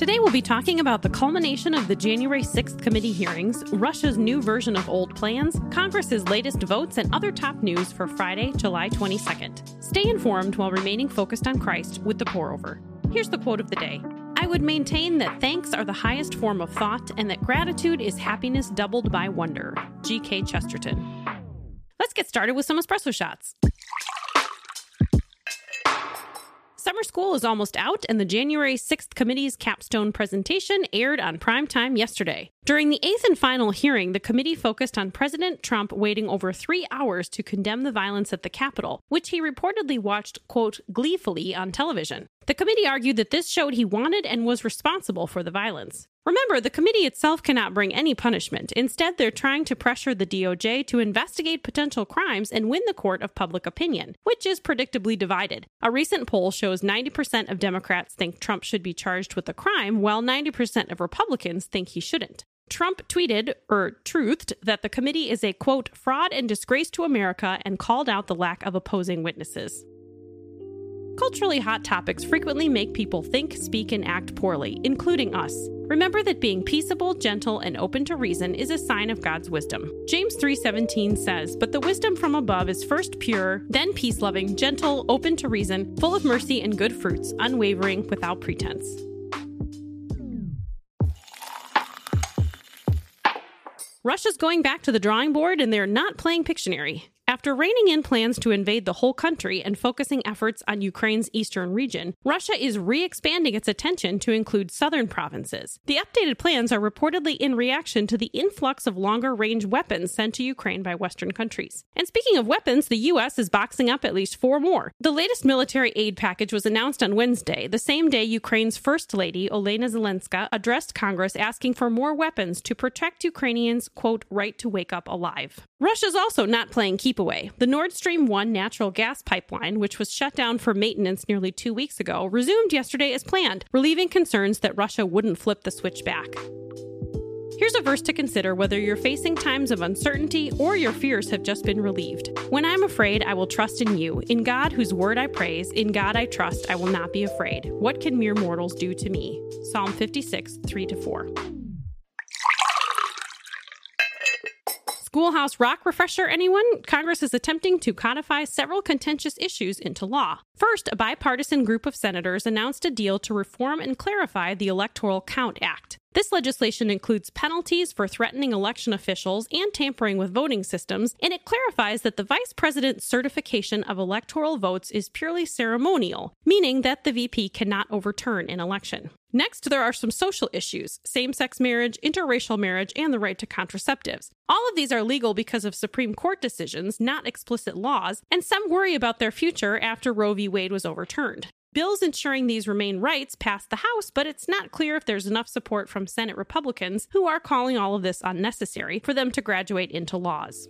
Today, we'll be talking about the culmination of the January 6th committee hearings, Russia's new version of old plans, Congress's latest votes, and other top news for Friday, July 22nd. Stay informed while remaining focused on Christ with the pour over. Here's the quote of the day I would maintain that thanks are the highest form of thought and that gratitude is happiness doubled by wonder. G.K. Chesterton. Let's get started with some espresso shots. Summer school is almost out, and the January 6th committee's capstone presentation aired on prime time yesterday. During the eighth and final hearing, the committee focused on President Trump waiting over three hours to condemn the violence at the Capitol, which he reportedly watched, quote, gleefully on television. The committee argued that this showed he wanted and was responsible for the violence. Remember, the committee itself cannot bring any punishment. Instead, they're trying to pressure the DOJ to investigate potential crimes and win the court of public opinion, which is predictably divided. A recent poll shows 90% of Democrats think Trump should be charged with a crime, while 90% of Republicans think he shouldn't. Trump tweeted, or truthed, that the committee is a quote, fraud and disgrace to America and called out the lack of opposing witnesses. Culturally hot topics frequently make people think, speak, and act poorly, including us. Remember that being peaceable, gentle, and open to reason is a sign of God's wisdom. James 3:17 says, "But the wisdom from above is first pure, then peace-loving, gentle, open to reason, full of mercy and good fruits, unwavering, without pretense." Russia's going back to the drawing board and they're not playing Pictionary. After reining in plans to invade the whole country and focusing efforts on Ukraine's eastern region, Russia is re expanding its attention to include southern provinces. The updated plans are reportedly in reaction to the influx of longer range weapons sent to Ukraine by Western countries. And speaking of weapons, the U.S. is boxing up at least four more. The latest military aid package was announced on Wednesday, the same day Ukraine's First Lady, Olena Zelenska, addressed Congress asking for more weapons to protect Ukrainians' quote, right to wake up alive. Russia's also not playing keep The Nord Stream 1 natural gas pipeline, which was shut down for maintenance nearly two weeks ago, resumed yesterday as planned, relieving concerns that Russia wouldn't flip the switch back. Here's a verse to consider whether you're facing times of uncertainty or your fears have just been relieved. When I'm afraid, I will trust in you. In God, whose word I praise, in God I trust, I will not be afraid. What can mere mortals do to me? Psalm 56, 3 4. Schoolhouse Rock refresher, anyone? Congress is attempting to codify several contentious issues into law. First, a bipartisan group of senators announced a deal to reform and clarify the Electoral Count Act. This legislation includes penalties for threatening election officials and tampering with voting systems, and it clarifies that the vice president's certification of electoral votes is purely ceremonial, meaning that the VP cannot overturn an election. Next, there are some social issues same sex marriage, interracial marriage, and the right to contraceptives. All of these are legal because of Supreme Court decisions, not explicit laws, and some worry about their future after Roe v. Wade was overturned. Bills ensuring these remain rights passed the House, but it's not clear if there's enough support from Senate Republicans, who are calling all of this unnecessary, for them to graduate into laws.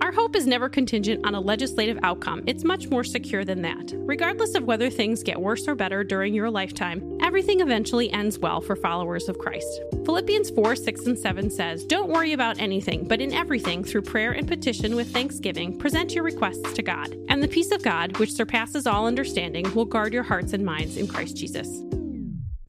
Our hope is never contingent on a legislative outcome. It's much more secure than that. Regardless of whether things get worse or better during your lifetime, everything eventually ends well for followers of Christ. Philippians 4 6 and 7 says, Don't worry about anything, but in everything, through prayer and petition with thanksgiving, present your requests to God. And the peace of God, which surpasses all understanding, will guard your hearts and minds in Christ Jesus.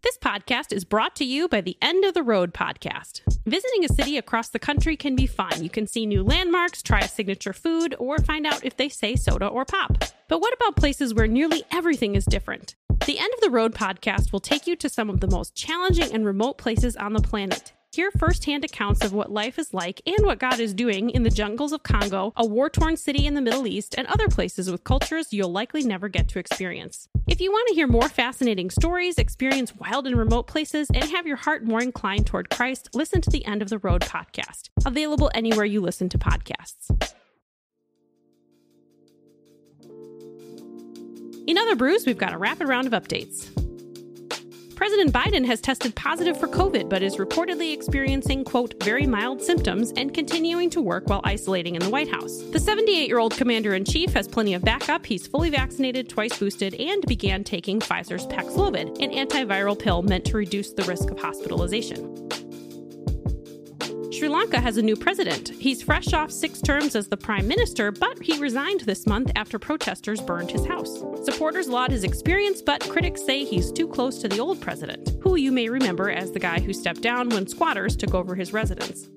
This podcast is brought to you by the End of the Road podcast. Visiting a city across the country can be fun. You can see new landmarks, try a signature food, or find out if they say soda or pop. But what about places where nearly everything is different? The End of the Road podcast will take you to some of the most challenging and remote places on the planet. Hear firsthand accounts of what life is like and what God is doing in the jungles of Congo, a war torn city in the Middle East, and other places with cultures you'll likely never get to experience. If you want to hear more fascinating stories, experience wild and remote places, and have your heart more inclined toward Christ, listen to the End of the Road podcast, available anywhere you listen to podcasts. In other brews, we've got a rapid round of updates. President Biden has tested positive for COVID, but is reportedly experiencing, quote, very mild symptoms and continuing to work while isolating in the White House. The 78 year old commander in chief has plenty of backup. He's fully vaccinated, twice boosted, and began taking Pfizer's Paxlovid, an antiviral pill meant to reduce the risk of hospitalization. Sri Lanka has a new president. He's fresh off six terms as the prime minister, but he resigned this month after protesters burned his house. Supporters laud his experience, but critics say he's too close to the old president, who you may remember as the guy who stepped down when squatters took over his residence.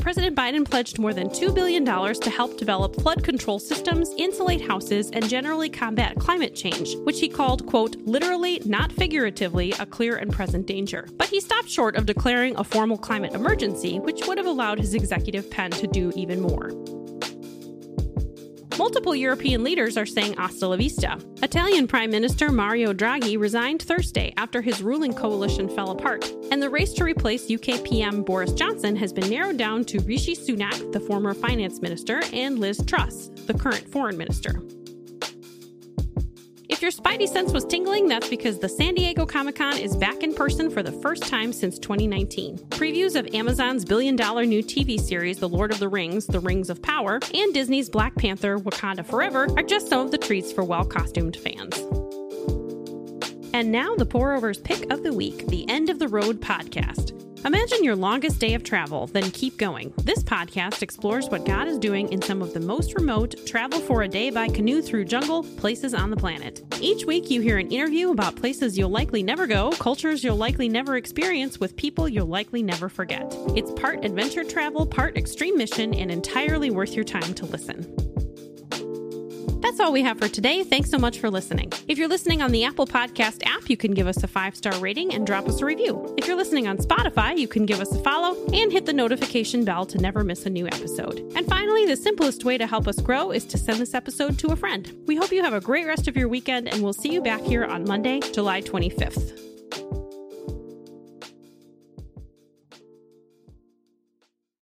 President Biden pledged more than $2 billion to help develop flood control systems, insulate houses, and generally combat climate change, which he called, quote, literally, not figuratively, a clear and present danger. But he stopped short of declaring a formal climate emergency, which would have allowed his executive pen to do even more. Multiple European leaders are saying hasta la vista. Italian Prime Minister Mario Draghi resigned Thursday after his ruling coalition fell apart, and the race to replace UK PM Boris Johnson has been narrowed down to Rishi Sunak, the former finance minister, and Liz Truss, the current foreign minister. If your spidey sense was tingling, that's because the San Diego Comic Con is back in person for the first time since 2019. Previews of Amazon's billion dollar new TV series, The Lord of the Rings, The Rings of Power, and Disney's Black Panther, Wakanda Forever are just some of the treats for well costumed fans. And now, the Pour Overs pick of the week, the End of the Road podcast. Imagine your longest day of travel, then keep going. This podcast explores what God is doing in some of the most remote, travel for a day by canoe through jungle places on the planet. Each week, you hear an interview about places you'll likely never go, cultures you'll likely never experience, with people you'll likely never forget. It's part adventure travel, part extreme mission, and entirely worth your time to listen. That's all we have for today. Thanks so much for listening. If you're listening on the Apple Podcast app, you can give us a five star rating and drop us a review. If you're listening on Spotify, you can give us a follow and hit the notification bell to never miss a new episode. And finally, the simplest way to help us grow is to send this episode to a friend. We hope you have a great rest of your weekend, and we'll see you back here on Monday, July 25th.